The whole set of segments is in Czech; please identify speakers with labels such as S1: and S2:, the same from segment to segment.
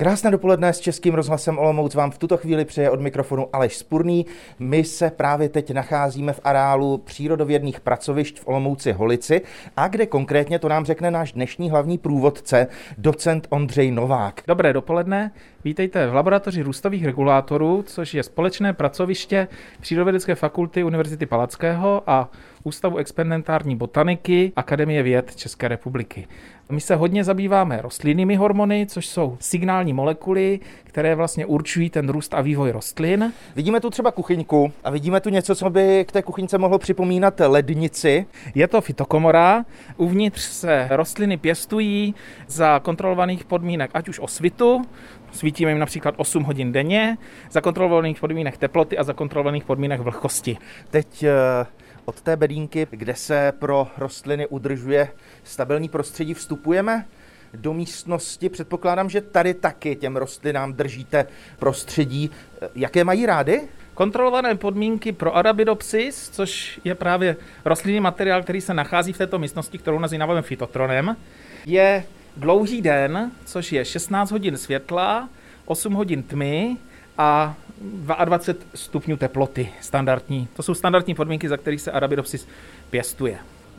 S1: Krásné dopoledne s Českým rozhlasem Olomouc vám v tuto chvíli přeje od mikrofonu Aleš Spurný. My se právě teď nacházíme v areálu přírodovědných pracovišť v Olomouci Holici a kde konkrétně to nám řekne náš dnešní hlavní průvodce, docent Ondřej Novák.
S2: Dobré dopoledne, vítejte v laboratoři růstových regulátorů, což je společné pracoviště Přírodovědecké fakulty Univerzity Palackého a Ústavu experimentární botaniky Akademie věd České republiky. My se hodně zabýváme rostlinnými hormony, což jsou signální molekuly, které vlastně určují ten růst a vývoj rostlin.
S1: Vidíme tu třeba kuchyňku a vidíme tu něco, co by k té kuchyňce mohlo připomínat lednici.
S2: Je to fitokomora, uvnitř se rostliny pěstují za kontrolovaných podmínek, ať už osvitu, svítíme jim například 8 hodin denně, za kontrolovaných podmínek teploty a za kontrolovaných podmínek vlhkosti.
S1: Teď eh, od té bedínky, kde se pro rostliny udržuje stabilní prostředí, vstupujeme do místnosti. Předpokládám, že tady taky těm rostlinám držíte prostředí. Jaké mají rády?
S2: Kontrolované podmínky pro Arabidopsis, což je právě rostlinný materiál, který se nachází v této místnosti, kterou nazýváme fitotronem, je dlouhý den, což je 16 hodin světla, 8 hodin tmy a 22 stupňů teploty standardní. To jsou standardní podmínky, za kterých se Arabidopsis pěstuje.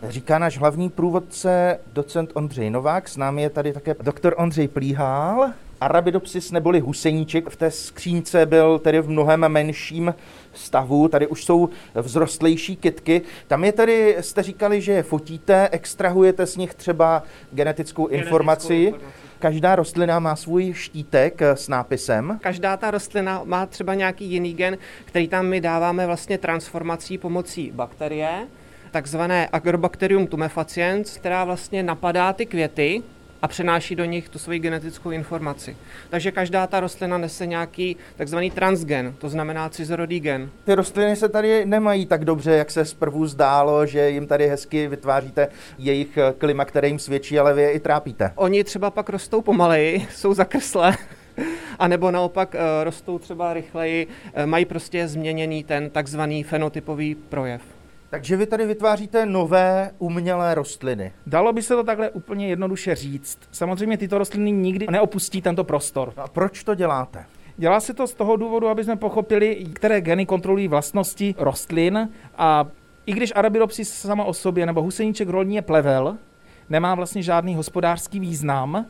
S1: Říká náš hlavní průvodce, docent Ondřej Novák, s námi je tady také doktor Ondřej Plíhál. Arabidopsis neboli huseníček v té skřínce byl tedy v mnohem menším stavu, tady už jsou vzrostlejší kytky. Tam je tady, jste říkali, že je fotíte, extrahujete z nich třeba genetickou, genetickou informaci. informaci. Každá rostlina má svůj štítek s nápisem.
S3: Každá ta rostlina má třeba nějaký jiný gen, který tam my dáváme vlastně transformací pomocí bakterie, takzvané Agrobacterium tumefaciens, která vlastně napadá ty květy a přenáší do nich tu svoji genetickou informaci. Takže každá ta rostlina nese nějaký takzvaný transgen, to znamená cizorodý gen.
S1: Ty rostliny se tady nemají tak dobře, jak se zprvu zdálo, že jim tady hezky vytváříte jejich klima, které jim svědčí, ale vy je i trápíte.
S3: Oni třeba pak rostou pomaleji, jsou zakrslé. A nebo naopak eh, rostou třeba rychleji, eh, mají prostě změněný ten takzvaný fenotypový projev.
S1: Takže vy tady vytváříte nové umělé rostliny.
S2: Dalo by se to takhle úplně jednoduše říct. Samozřejmě tyto rostliny nikdy neopustí tento prostor.
S1: A proč to děláte?
S2: Dělá se to z toho důvodu, aby jsme pochopili, které geny kontrolují vlastnosti rostlin a i když Arabidopsis sama o sobě nebo huseníček rolní je plevel, nemá vlastně žádný hospodářský význam,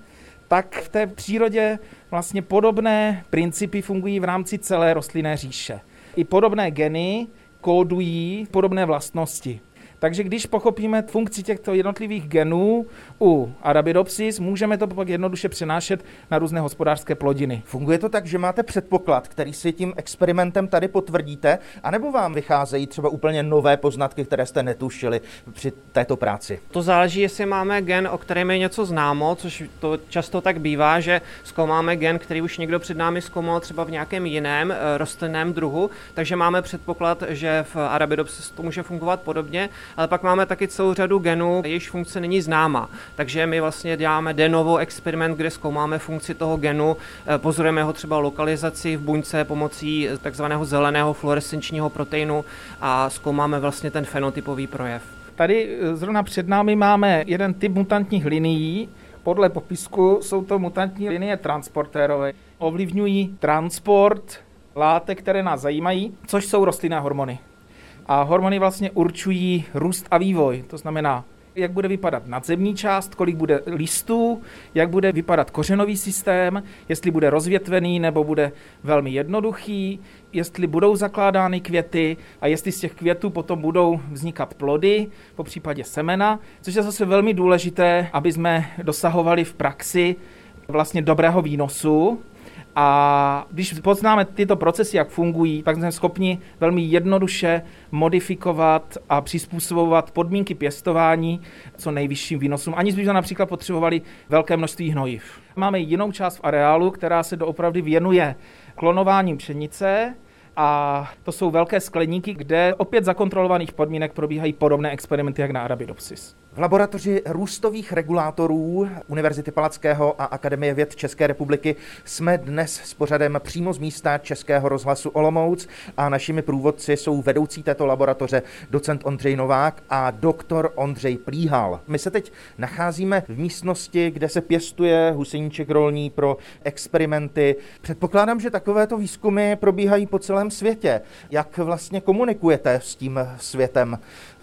S2: tak v té přírodě vlastně podobné principy fungují v rámci celé rostlinné říše. I podobné geny kódují podobné vlastnosti. Takže když pochopíme funkci těchto jednotlivých genů u Arabidopsis, můžeme to pak jednoduše přenášet na různé hospodářské plodiny.
S1: Funguje to tak, že máte předpoklad, který si tím experimentem tady potvrdíte, anebo vám vycházejí třeba úplně nové poznatky, které jste netušili při této práci?
S3: To záleží, jestli máme gen, o kterém je něco známo, což to často tak bývá, že zkoumáme gen, který už někdo před námi zkoumal třeba v nějakém jiném eh, rostlinném druhu, takže máme předpoklad, že v Arabidopsis to může fungovat podobně ale pak máme taky celou řadu genů, jejichž funkce není známa. Takže my vlastně děláme de novo experiment, kde zkoumáme funkci toho genu, eh, pozorujeme ho třeba lokalizaci v buňce pomocí takzvaného zeleného fluorescenčního proteinu a zkoumáme vlastně ten fenotypový projev.
S2: Tady eh, zrovna před námi máme jeden typ mutantních linií. Podle popisku jsou to mutantní linie transportérové. Ovlivňují transport látek, které nás zajímají, což jsou rostlinné hormony. A hormony vlastně určují růst a vývoj. To znamená, jak bude vypadat nadzemní část, kolik bude listů, jak bude vypadat kořenový systém, jestli bude rozvětvený nebo bude velmi jednoduchý, jestli budou zakládány květy a jestli z těch květů potom budou vznikat plody, po případě semena, což je zase velmi důležité, aby jsme dosahovali v praxi vlastně dobrého výnosu, a když poznáme tyto procesy, jak fungují, tak jsme schopni velmi jednoduše modifikovat a přizpůsobovat podmínky pěstování co nejvyšším výnosům, aniž bychom například potřebovali velké množství hnojiv. Máme jinou část v areálu, která se doopravdy věnuje klonováním pšenice, a to jsou velké skleníky, kde opět za kontrolovaných podmínek probíhají podobné experimenty jak na Arabidopsis.
S1: V laboratoři růstových regulátorů Univerzity Palackého a Akademie věd České republiky jsme dnes s pořadem přímo z místa Českého rozhlasu Olomouc a našimi průvodci jsou vedoucí této laboratoře docent Ondřej Novák a doktor Ondřej Plíhal. My se teď nacházíme v místnosti, kde se pěstuje huseníček rolní pro experimenty. Předpokládám, že takovéto výzkumy probíhají po celém světě. Jak vlastně komunikujete s tím světem?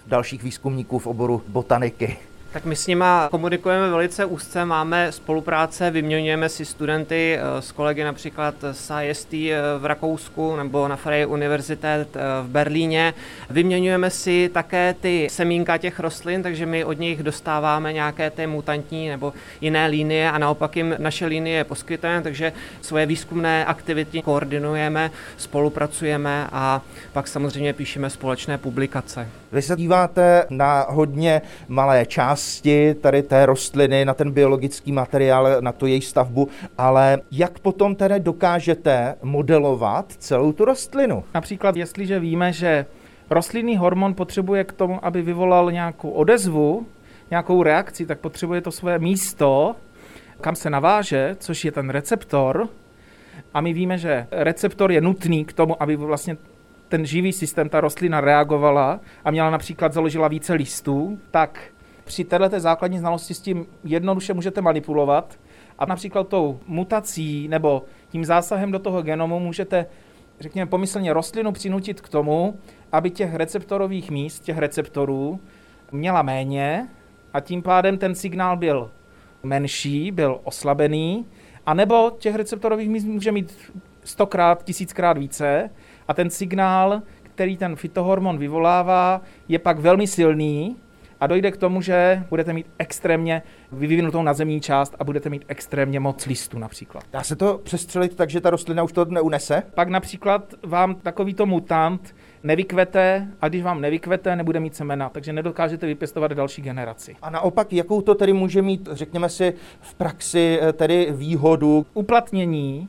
S1: Dalších výzkumníků v oboru botaniky.
S3: Tak my s nima komunikujeme velice úzce, máme spolupráce, vyměňujeme si studenty eh, s kolegy například z IST eh, v Rakousku nebo na Freie Universität eh, v Berlíně. Vyměňujeme si také ty semínka těch rostlin, takže my od nich dostáváme nějaké ty mutantní nebo jiné linie a naopak jim naše linie poskytujeme, takže svoje výzkumné aktivity koordinujeme, spolupracujeme a pak samozřejmě píšeme společné publikace.
S1: Vy se díváte na hodně malé části tady té rostliny, na ten biologický materiál, na tu její stavbu, ale jak potom tedy dokážete modelovat celou tu rostlinu?
S2: Například, jestliže víme, že rostlinný hormon potřebuje k tomu, aby vyvolal nějakou odezvu, nějakou reakci, tak potřebuje to své místo, kam se naváže, což je ten receptor. A my víme, že receptor je nutný k tomu, aby vlastně ten živý systém, ta rostlina reagovala a měla například založila více listů, tak při této základní znalosti s tím jednoduše můžete manipulovat a například tou mutací nebo tím zásahem do toho genomu můžete, řekněme, pomyslně rostlinu přinutit k tomu, aby těch receptorových míst, těch receptorů, měla méně a tím pádem ten signál byl menší, byl oslabený, a nebo těch receptorových míst může mít stokrát, tisíckrát více a ten signál, který ten fitohormon vyvolává, je pak velmi silný a dojde k tomu, že budete mít extrémně vyvinutou nazemní část a budete mít extrémně moc listů například.
S1: Dá se to přestřelit tak, že ta rostlina už to neunese?
S2: Pak například vám takovýto mutant nevykvete a když vám nevykvete, nebude mít semena, takže nedokážete vypěstovat další generaci.
S1: A naopak, jakou to tedy může mít, řekněme si, v praxi eh, tedy výhodu?
S2: Uplatnění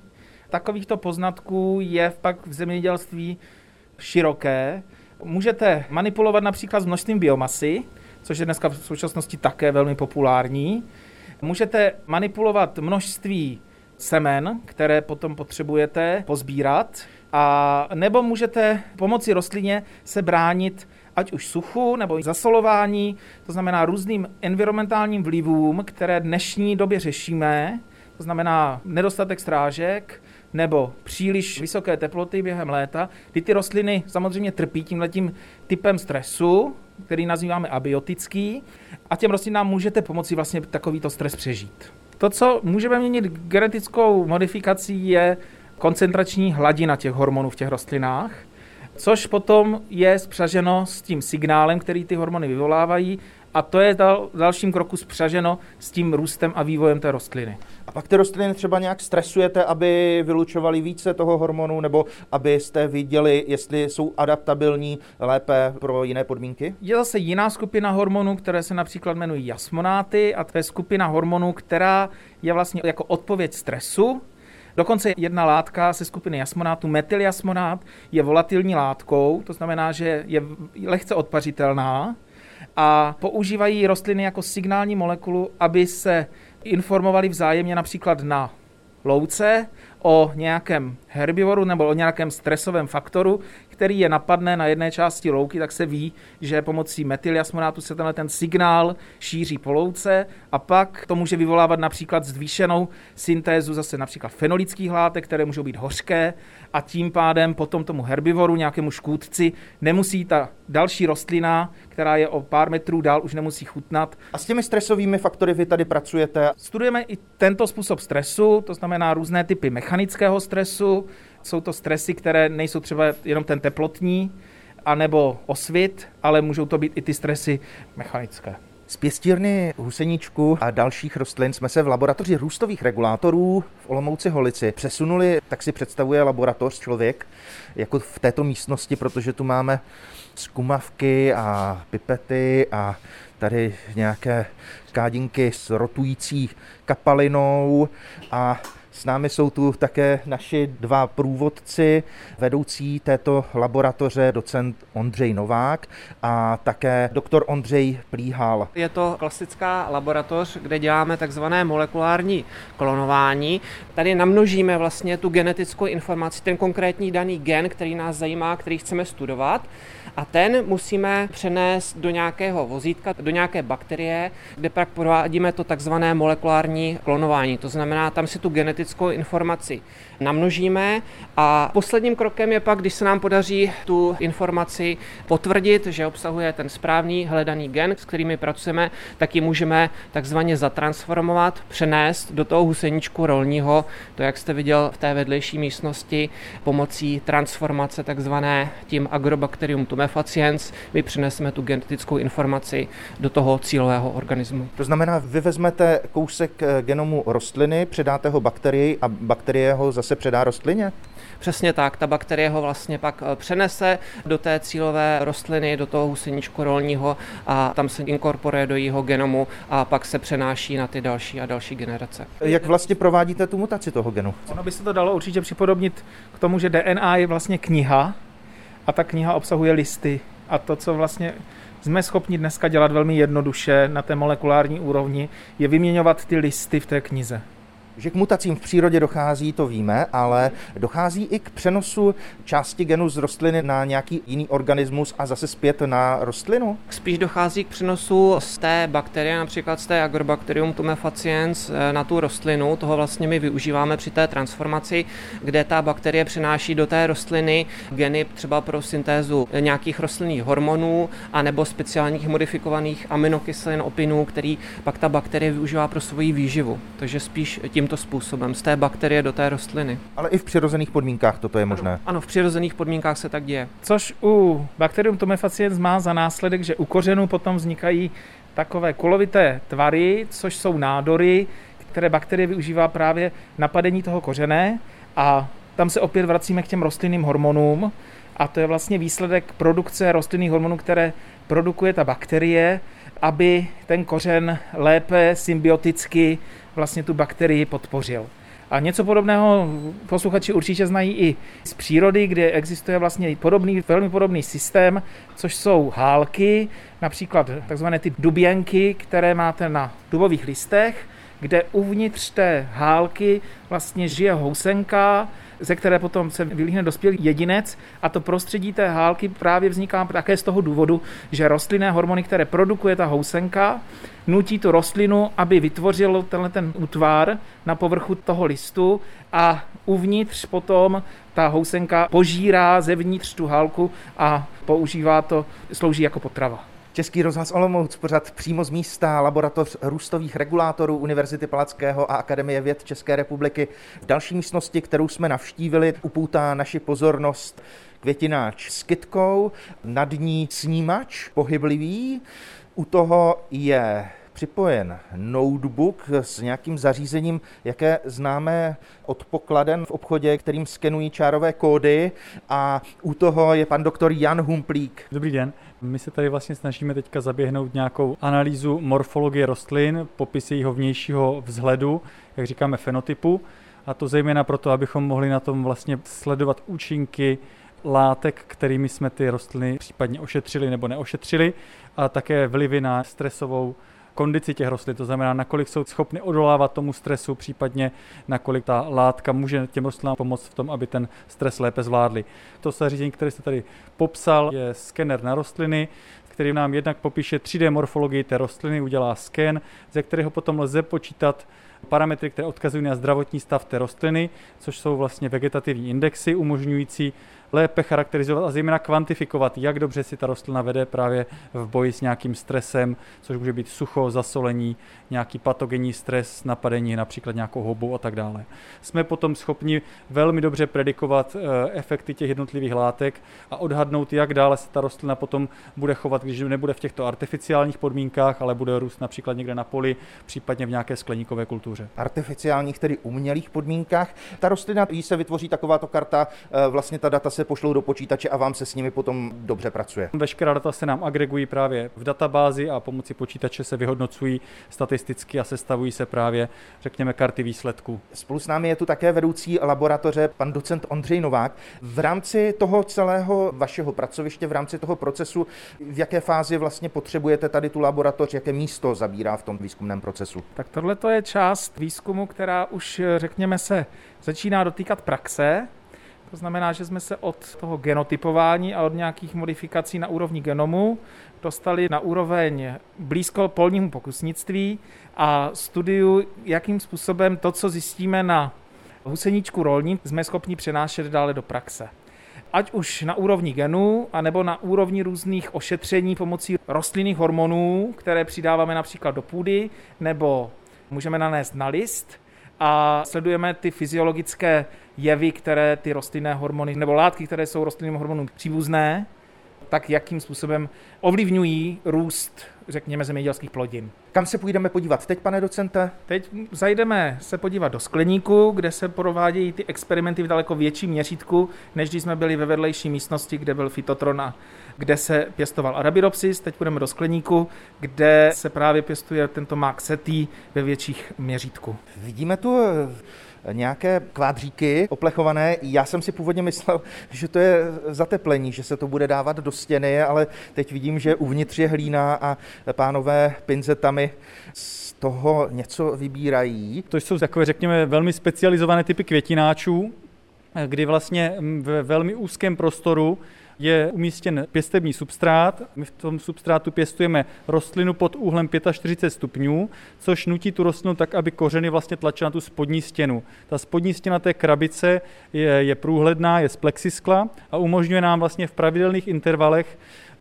S2: Takovýchto poznatků je pak v zemědělství široké. Můžete manipulovat například s množstvím biomasy, což je dneska v současnosti také velmi populární. Můžete manipulovat množství semen, které potom potřebujete pozbírat, a nebo můžete pomocí rostlině se bránit ať už suchu nebo zasolování, to znamená různým environmentálním vlivům, které dnešní době řešíme, to znamená nedostatek strážek, nebo příliš vysoké teploty během léta, kdy ty rostliny samozřejmě trpí tímhletím typem stresu, který nazýváme abiotický, a těm rostlinám můžete pomoci vlastně takovýto stres přežít. To, co můžeme měnit genetickou modifikací, je koncentrační hladina těch hormonů v těch rostlinách, což potom je spřaženo s tím signálem, který ty hormony vyvolávají, a to je dal, dalším kroku spřaženo s tím růstem a vývojem té rostliny.
S1: A pak ty rostliny třeba nějak stresujete, aby vylučovali více toho hormonu, nebo abyste viděli, jestli jsou adaptabilní lépe pro jiné podmínky?
S2: Je zase jiná skupina hormonů, které se například jmenují jasmonáty, a to je skupina hormonů, která je vlastně jako odpověď stresu, Dokonce jedna látka se skupiny jasmonátů, metyljasmonát, je volatilní látkou, to znamená, že je lehce odpařitelná a používají rostliny jako signální molekulu, aby se informovali vzájemně například na louce o nějakém herbivoru nebo o nějakém stresovém faktoru, který je napadne na jedné části louky, tak se ví, že pomocí metyljasmonátu se tenhle ten signál šíří po louce a pak to může vyvolávat například zvýšenou syntézu zase například fenolických látek, které můžou být hořké a tím pádem potom tomu herbivoru, nějakému škůdci, nemusí ta další rostlina, která je o pár metrů dál, už nemusí chutnat.
S1: A s těmi stresovými faktory vy tady pracujete?
S2: Studujeme i tento způsob stresu, to znamená různé typy mechanického stresu, jsou to stresy, které nejsou třeba jenom ten teplotní, anebo osvit, ale můžou to být i ty stresy mechanické.
S1: Z pěstírny huseníčku a dalších rostlin jsme se v laboratoři růstových regulátorů v Olomouci Holici přesunuli, tak si představuje laboratoř člověk, jako v této místnosti, protože tu máme skumavky a pipety a tady nějaké kádinky s rotující kapalinou a S námi jsou tu také naši dva průvodci, vedoucí této laboratoře, docent Ondřej Novák a také doktor Ondřej Plíhal.
S3: Je to klasická laboratoř, kde děláme takzvané molekulární klonování. Tady namnožíme vlastně tu genetickou informaci, ten konkrétní daný gen, který nás zajímá, který chceme studovat a ten musíme přenést do nějakého vozítka, do nějaké bakterie, kde pak provádíme to takzvané molekulární klonování. To znamená, tam si tu genetickou informaci namnožíme a posledním krokem je pak, když se nám podaří tu informaci potvrdit, že obsahuje ten správný hledaný gen, s kterými pracujeme, tak ji můžeme takzvaně zatransformovat, přenést do toho huseníčku rolního, to jak jste viděl v té vedlejší místnosti, pomocí transformace takzvané tím Agrobacterium tumefaciens, my přineseme tu genetickou informaci do toho cílového organismu.
S1: To znamená, vy vezmete kousek genomu rostliny, předáte ho bakterii a bakterie ho zase předá rostlině?
S3: Přesně tak, ta bakterie ho vlastně pak eh, přenese do té cílové rostliny, do toho huseníčku rolního a tam se inkorporuje do jeho genomu a pak se přenáší na ty další a další generace.
S1: Jak vlastně provádíte tu mutaci toho genu?
S2: Ono by se to dalo určitě připodobnit k tomu, že DNA je vlastně kniha a ta kniha obsahuje listy a to, co vlastně jsme schopni dneska dělat velmi jednoduše na té molekulární úrovni, je vyměňovat ty listy v té knize.
S1: Že k mutacím v přírodě dochází, to víme, ale dochází i k přenosu části genu z rostliny na nějaký jiný organismus a zase zpět na rostlinu?
S3: Spíš dochází k přenosu z té bakterie, například z té Agrobacterium tumefaciens eh, na tu rostlinu. Toho vlastně my využíváme při té transformaci, kde ta bakterie přináší do té rostliny geny třeba pro syntézu nějakých rostlinných hormonů a nebo speciálních modifikovaných aminokyselin opinů, který pak ta bakterie využívá pro svoji výživu. Takže spíš tím tímto způsobem, z té bakterie do té rostliny.
S1: Ale i v přirozených podmínkách toto je možné.
S3: Ano, ano v přirozených podmínkách se tak děje.
S2: Což u Bacterium tumefaciens má za následek, že u kořenů potom vznikají takové kulovité tvary, což jsou nádory, které bakterie využívá právě napadení toho kořené a tam se opět vracíme k těm rostlinným hormonům a to je vlastně výsledek produkce rostlinných hormonů, které produkuje ta bakterie, aby ten kořen lépe symbioticky vlastně tu bakterii podpořil. A něco podobného posluchači určitě znají i z přírody, kde existuje vlastně podobný, velmi podobný systém, což jsou hálky, například takzvané ty duběnky, které máte na dubových listech, kde uvnitř té hálky vlastně žije housenka, ze které potom se vylíhne dospělý jedinec a to prostředí té hálky právě vzniká také z toho důvodu, že rostlinné hormony, které produkuje ta housenka, nutí tu rostlinu, aby vytvořil tenhle ten útvar na povrchu toho listu a uvnitř potom ta housenka požírá zevnitř tu hálku a používá to, slouží jako potrava.
S1: Český rozhlas Olomouc, pořad přímo z místa, laboratoř růstových regulátorů Univerzity Palackého a Akademie věd České republiky. V další místnosti, kterou jsme navštívili, upoutá naši pozornost květináč s kytkou, nad ní snímač pohyblivý, u toho je připojen notebook s nějakým zařízením, jaké známe od pokladen v obchodě, kterým skenují čárové kódy a u toho je pan doktor Jan Humplík.
S4: Dobrý den. My se tady vlastně snažíme teďka zaběhnout nějakou analýzu morfologie rostlin, popis jejího vnějšího vzhledu, jak říkáme fenotypu, a to zejména proto, abychom mohli na tom vlastně sledovat účinky látek, kterými jsme ty rostliny případně ošetřili nebo neošetřili, a také vlivy na stresovou kondici těch rostlin, to znamená, nakolik jsou schopny odolávat tomu stresu, případně nakolik ta látka může těm rostlinám pomoct v tom, aby ten stres lépe zvládli. To zařízení, které jste tady popsal, je skener na rostliny, který nám jednak popíše 3D morfologii té rostliny, udělá sken, ze kterého potom lze počítat parametry, které odkazují na zdravotní stav té rostliny, což jsou vlastně vegetativní indexy umožňující lépe charakterizovat a zejména kvantifikovat, jak dobře si ta rostlina vede právě v boji s nějakým stresem, což může být sucho, zasolení, nějaký patogenní stres, napadení, například nějakou houbou a tak dále. Jsme potom schopni velmi dobře predikovat eh, efekty těch jednotlivých látek a odhadnout, jak dále se ta rostlina potom bude chovat, když nebude v těchto artificiálních podmínkách, ale bude růst například někde na poli, případně v nějaké skleníkové kultuře.
S1: Artificiálních, tedy umělých podmínkách. Ta rostlina, jí se vytvoří takováto karta, eh, vlastně ta data se se pošlou do počítače a vám se s nimi potom dobře pracuje.
S4: Veškerá data se nám agregují právě v databázi a pomocí počítače se vyhodnocují statisticky a sestavují se právě, řekněme, karty výsledků.
S1: Spolu s námi je tu také vedoucí laboratoře, pan docent Ondřej Novák. V rámci toho celého vašeho pracoviště, v rámci toho procesu, v jaké fázi vlastně potřebujete tady tu laboratoř, jaké místo zabírá v tom výzkumném procesu?
S2: Tak tohle je část výzkumu, která už, řekněme se, začíná dotýkat praxe. To znamená, že jsme se od toho genotypování a od nějakých modifikací na úrovni genomu dostali na úroveň blízko polnímu pokusnictví a studiu, jakým způsobem to, co zjistíme na huseníčku rolní, jsme schopni přenášet dále do praxe. Ať už na úrovni genů, anebo na úrovni různých ošetření pomocí rostlinných hormonů, které přidáváme například do půdy, nebo můžeme nanést na list a sledujeme ty fyziologické jevy, které ty rostlinné hormony nebo látky, které jsou rostlinným hormonům příbuzné, tak jakým způsobem ovlivňují růst, řekněme, zemědělských plodin.
S1: Kam se půjdeme podívat teď, pane docente?
S2: Teď zajdeme se podívat do skleníku, kde se provádějí ty experimenty v daleko větším měřítku, než když jsme byli ve vedlejší místnosti, kde byl fitotron a kde se pěstoval Arabidopsis. Teď půjdeme do skleníku, kde se právě pěstuje tento mák setý ve větších měřítku.
S1: Vidíme tu nějaké kvádříky oplechované. Já jsem si původně myslel, že to je zateplení, že se to bude dávat do stěny, ale teď vidím, že uvnitř je hlína a pánové pinzetami z toho něco vybírají.
S4: To jsou takové, řekněme, velmi specializované typy květináčů, kdy vlastně v velmi úzkém prostoru je umístěn pěstební substrát. My v tom substrátu pěstujeme rostlinu pod úhlem 45 stupňů, což nutí tu rostlinu tak, aby kořeny vlastně tlačily na tu spodní stěnu. Ta spodní stěna té krabice je, je průhledná, je z plexiskla a umožňuje nám vlastně v pravidelných intervalech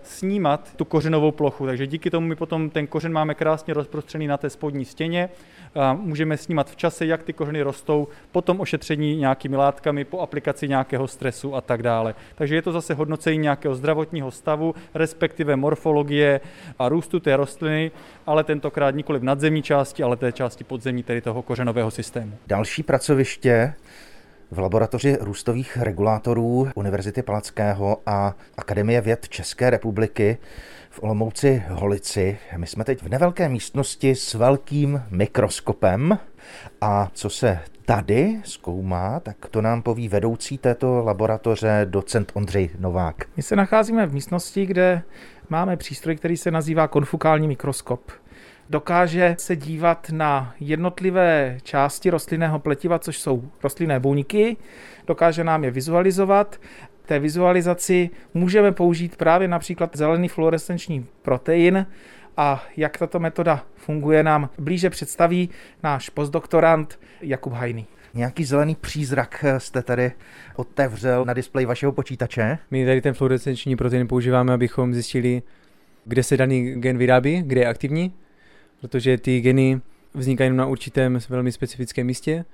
S4: snímat tu kořenovou plochu. Takže díky tomu my potom ten kořen máme krásně rozprostřený na té spodní stěně. A můžeme snímat v čase, jak ty kořeny rostou, potom ošetření nějakými látkami, po aplikaci nějakého stresu a tak dále. Takže je to zase hodnocení nějakého zdravotního stavu, respektive morfologie a růstu té rostliny, ale tentokrát nikoli v nadzemní části, ale té části podzemní, tedy toho kořenového systému.
S1: Další pracoviště v laboratoři růstových regulátorů Univerzity Palackého a Akademie věd České republiky v Olomouci Holici. My jsme teď v nevelké místnosti s velkým mikroskopem a co se tady zkoumá, tak to nám poví vedoucí této laboratoře docent Ondřej Novák.
S2: My se nacházíme v místnosti, kde máme přístroj, který se nazývá konfukální mikroskop dokáže se dívat na jednotlivé části rostlinného pletiva, což jsou rostlinné buňky, dokáže nám je vizualizovat. Té vizualizaci můžeme použít právě například zelený fluorescenční protein, a jak tato metoda funguje, nám blíže představí náš postdoktorant Jakub Hajný.
S1: Nějaký zelený přízrak jste tady otevřel na displeji vašeho počítače?
S5: My tady ten fluorescenční protein používáme, abychom zjistili, kde se daný gen vyrábí, kde je aktivní protože ty geny vznikají na určitém velmi specifickém místě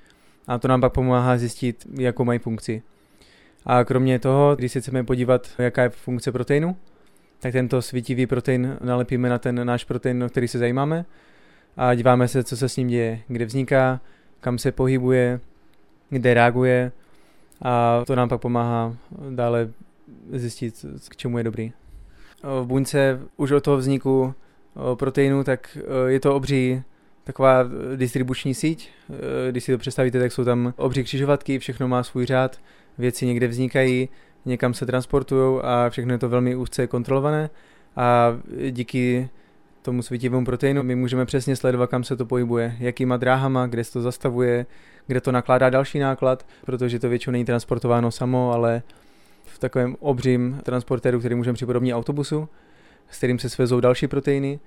S5: a to nám pak pomáhá zjistit, jakou mají funkci. A kromě toho, když se chceme podívat, jaká je funkce proteinu, tak tento svítivý protein nalepíme na ten náš protein, o který se zajímáme a díváme se, co se s ním děje, kde vzniká, kam se pohybuje, kde reaguje a to nám pak pomáhá dále zjistit, k čemu je dobrý. V buňce už od toho vzniku proteinu, tak je to obří taková distribuční síť. Když si to představíte, tak jsou tam obří křižovatky, všechno má svůj řád, věci někde vznikají, někam se transportují a všechno je to velmi úzce kontrolované a díky tomu svítivému proteinu my můžeme přesně sledovat, kam se to pohybuje, jakýma dráhama, kde se to zastavuje, kde to nakládá další náklad, protože to většinou není transportováno samo, ale v takovém obřím transportéru, který můžeme připodobnit autobusu s kterým se svezou další proteiny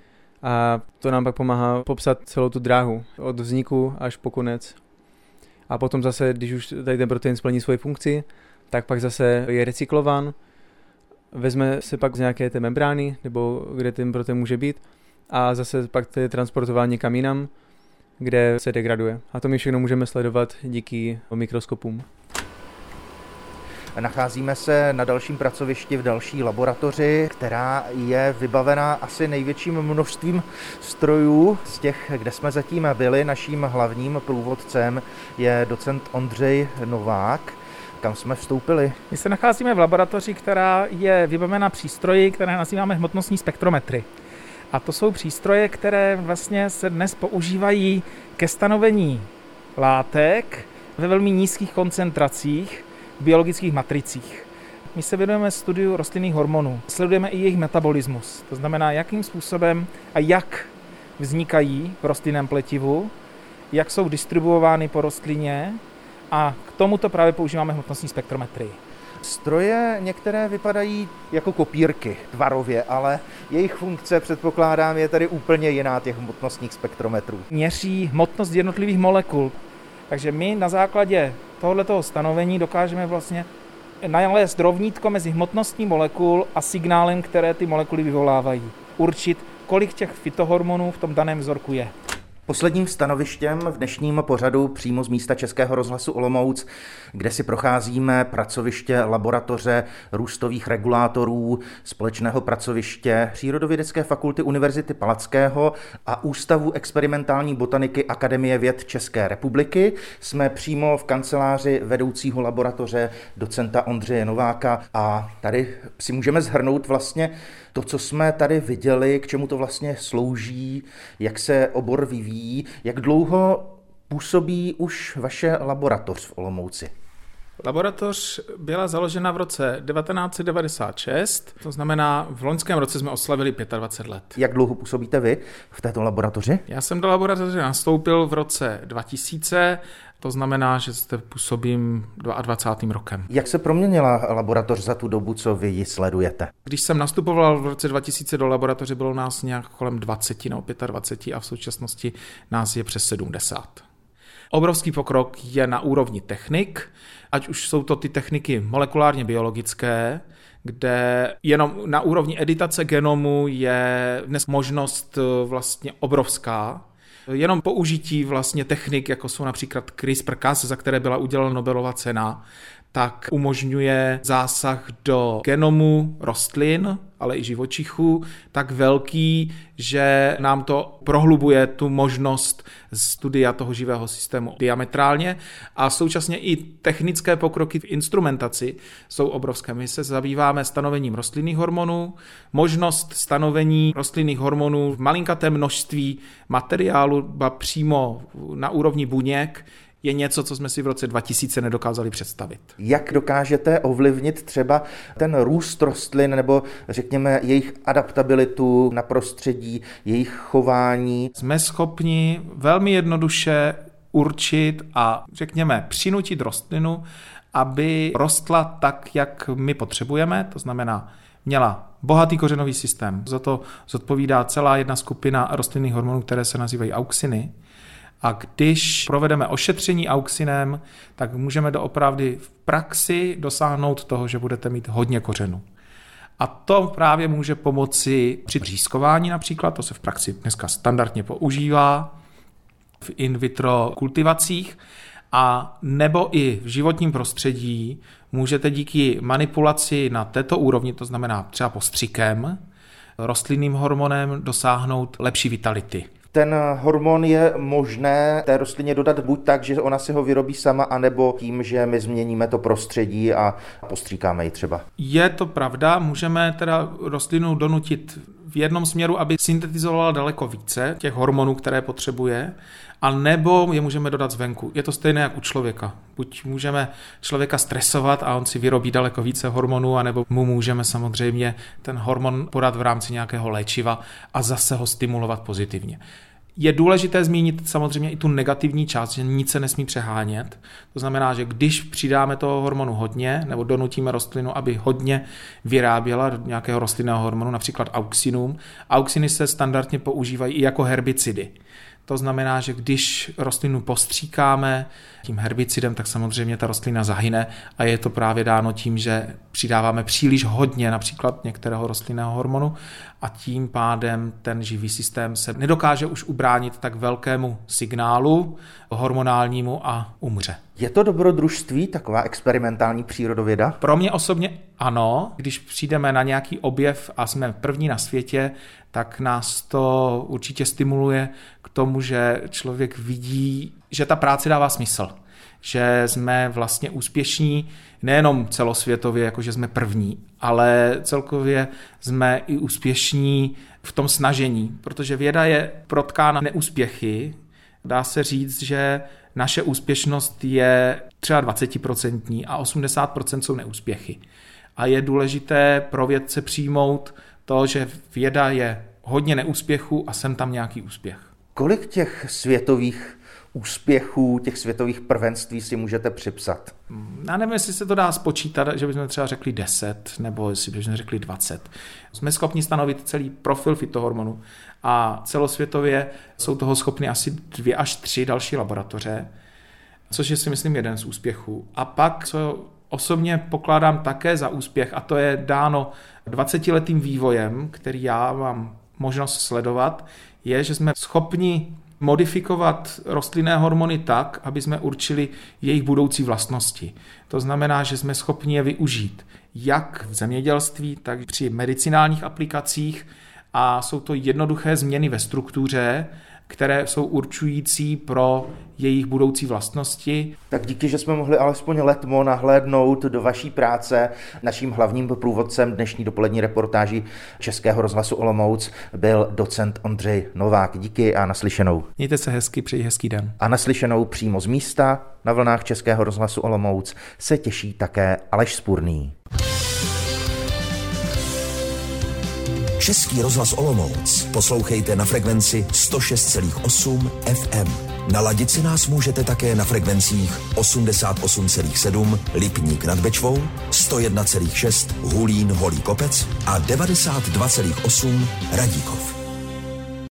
S5: a to nám pak pomáhá popsat celou tu dráhu od vzniku až po konec. A potom zase, když už tady ten protein splní svoji funkci, tak pak zase je recyklován, vezme se pak z nějaké té membrány, nebo kde ten protein může být, a zase pak to je transportován někam jinam, kde se degraduje. A to my všechno můžeme sledovat díky mikroskopům.
S1: Nacházíme se na dalším pracovišti v další laboratoři, která je vybavená asi největším množstvím strojů z těch, kde jsme zatím byli. Naším hlavním průvodcem je docent Ondřej Novák. kam jsme vstoupili.
S2: My se nacházíme v laboratoři, která je vybavena přístroji, které nazýváme hmotnostní spektrometry. A to jsou přístroje, které vlastně se dnes používají ke stanovení látek ve velmi nízkých koncentracích biologických matricích. My se věnujeme studiu rostlinných hormonů. Sledujeme i jejich metabolismus. To znamená, jakým způsobem a jak vznikají v rostlinném pletivu, jak jsou distribuovány po rostlině a k tomuto právě používáme hmotnostní spektrometrii.
S1: Stroje některé vypadají jako kopírky tvarově, ale jejich funkce, předpokládám, je tady úplně jiná těch hmotnostních spektrometrů.
S2: Měří hmotnost jednotlivých molekul. Takže my na základě tohoto stanovení dokážeme vlastně nalézt rovnítko mezi hmotností molekul a signálem, které ty molekuly vyvolávají. Určit, kolik těch fitohormonů v tom daném vzorku je.
S1: Posledním stanovištěm v dnešním pořadu přímo z místa Českého rozhlasu Olomouc, kde si procházíme pracoviště laboratoře růstových regulátorů, společného pracoviště Přírodovědecké fakulty Univerzity Palackého a Ústavu experimentální botaniky Akademie věd České republiky. Jsme přímo v kanceláři vedoucího laboratoře docenta Ondřeje Nováka a tady si můžeme zhrnout vlastně to, co jsme tady viděli, k čemu to vlastně slouží, jak se obor vyvíjí, jak dlouho působí už vaše laboratoř v Olomouci?
S2: Laboratoř byla založena v roce 1996, to znamená v loňském roce jsme oslavili 25 let.
S1: Jak dlouho působíte vy v této laboratoři?
S2: Já jsem do laboratoře nastoupil v roce 2000, to znamená, že zde působím 22. rokem.
S1: Jak se proměnila laboratoř za tu dobu, co vy ji sledujete?
S2: Když jsem nastupoval v roce 2000 do laboratoře, bylo nás nějak kolem 20 nebo 25 a v současnosti nás je přes 70. Obrovský pokrok je na úrovni technik, ať už jsou to ty techniky molekulárně biologické, kde jenom na úrovni editace genomu je dnes možnost eh, vlastně obrovská. Jenom použití vlastně technik, jako jsou například CRISPR-Cas, za které byla udělena Nobelova cena, tak umožňuje zásah do genomu rostlin, ale i živočichů, tak velký, že nám to prohlubuje tu možnost studia toho živého systému diametrálně a současně i technické pokroky v instrumentaci jsou obrovské. My se zabýváme stanovením rostlinných hormonů, možnost stanovení rostlinných hormonů v malinkatém množství materiálu, přímo na úrovni buněk, je něco, co jsme si v roce 2000 nedokázali představit.
S1: Jak dokážete ovlivnit třeba ten růst rostlin nebo řekněme jejich adaptabilitu na prostředí, jejich chování?
S2: Jsme schopni velmi jednoduše určit a řekněme přinutit rostlinu, aby rostla tak, jak my potřebujeme, to znamená měla bohatý kořenový systém. Za to zodpovídá celá jedna skupina rostlinných hormonů, které se nazývají auxiny. A když provedeme ošetření auxinem, tak můžeme doopravdy v praxi dosáhnout toho, že budete mít hodně kořenů. A to právě může pomoci při řízkování například, to se v praxi dneska standardně používá, v in vitro kultivacích, a nebo i v životním prostředí můžete díky manipulaci na této úrovni, to znamená třeba postřikem, rostlinným hormonem dosáhnout lepší vitality
S1: ten hormon je možné té rostlině dodat buď tak, že ona si ho vyrobí sama, anebo tím, že my změníme to prostředí a postříkáme ji třeba.
S2: Je to pravda, můžeme teda rostlinu donutit v jednom směru, aby syntetizovala daleko více těch hormonů, které potřebuje, a nebo je můžeme dodat zvenku. Je to stejné jak u člověka. Buď můžeme člověka stresovat a on si vyrobí daleko více hormonů, anebo mu můžeme samozřejmě ten hormon podat v rámci nějakého léčiva a zase ho stimulovat pozitivně. Je důležité zmínit samozřejmě i tu negativní část, že nic se nesmí přehánět. To znamená, že když přidáme toho hormonu hodně, nebo donutíme rostlinu, aby hodně vyráběla nějakého rostlinného hormonu, například auxinum, auxiny se standardně používají i jako herbicidy. To znamená, že když rostlinu postříkáme tím herbicidem, tak samozřejmě ta rostlina zahyne a je to právě dáno tím, že přidáváme příliš hodně například některého rostlinného hormonu a tím pádem ten živý systém se nedokáže už ubránit tak velkému signálu hormonálnímu a umře.
S1: Je to dobrodružství, taková experimentální přírodověda?
S2: Pro mě osobně ano. Když přijdeme na nějaký objev a jsme první na světě, tak nás to určitě stimuluje k tomu, že člověk vidí, že ta práce dává smysl že jsme vlastně úspěšní nejenom celosvětově, jako že jsme první, ale celkově jsme i úspěšní v tom snažení, protože věda je protkána neúspěchy. Dá se říct, že naše úspěšnost je třeba 20% a 80% jsou neúspěchy. A je důležité pro vědce přijmout to, že věda je hodně neúspěchů a jsem tam nějaký úspěch.
S1: Kolik těch světových úspěchů, těch světových prvenství si můžete připsat?
S2: Já nevím, jestli se to dá spočítat, že bychom třeba řekli 10, nebo jestli bychom řekli 20. Jsme schopni stanovit celý profil fitohormonu a celosvětově jsou toho schopny asi dvě až tři další laboratoře, což je si myslím jeden z úspěchů. A pak, co osobně pokládám také za úspěch, a to je dáno 20-letým vývojem, který já mám možnost sledovat, je, že jsme schopni modifikovat rostlinné hormony tak, aby jsme určili jejich budoucí vlastnosti. To znamená, že jsme schopni je využít jak v zemědělství, tak při medicinálních aplikacích a jsou to jednoduché změny ve struktuře, které jsou určující pro jejich budoucí vlastnosti.
S1: Tak díky, že jsme mohli alespoň letmo nahlédnout do vaší práce. Naším hlavním průvodcem dnešní dopolední reportáží Českého rozhlasu Olomouc byl docent Ondřej Novák. Díky a naslyšenou.
S2: Mějte se hezky, přeji hezký den.
S1: A naslyšenou přímo z místa na vlnách Českého rozhlasu Olomouc se těší také Aleš Spurný.
S6: Český rozhlas Olomouc poslouchejte na frekvenci 106,8 FM. Naladit si nás můžete také na frekvencích 88,7 Lipník nad Bečvou, 101,6 Hulín Holý Kopec a 92,8 Radíkov.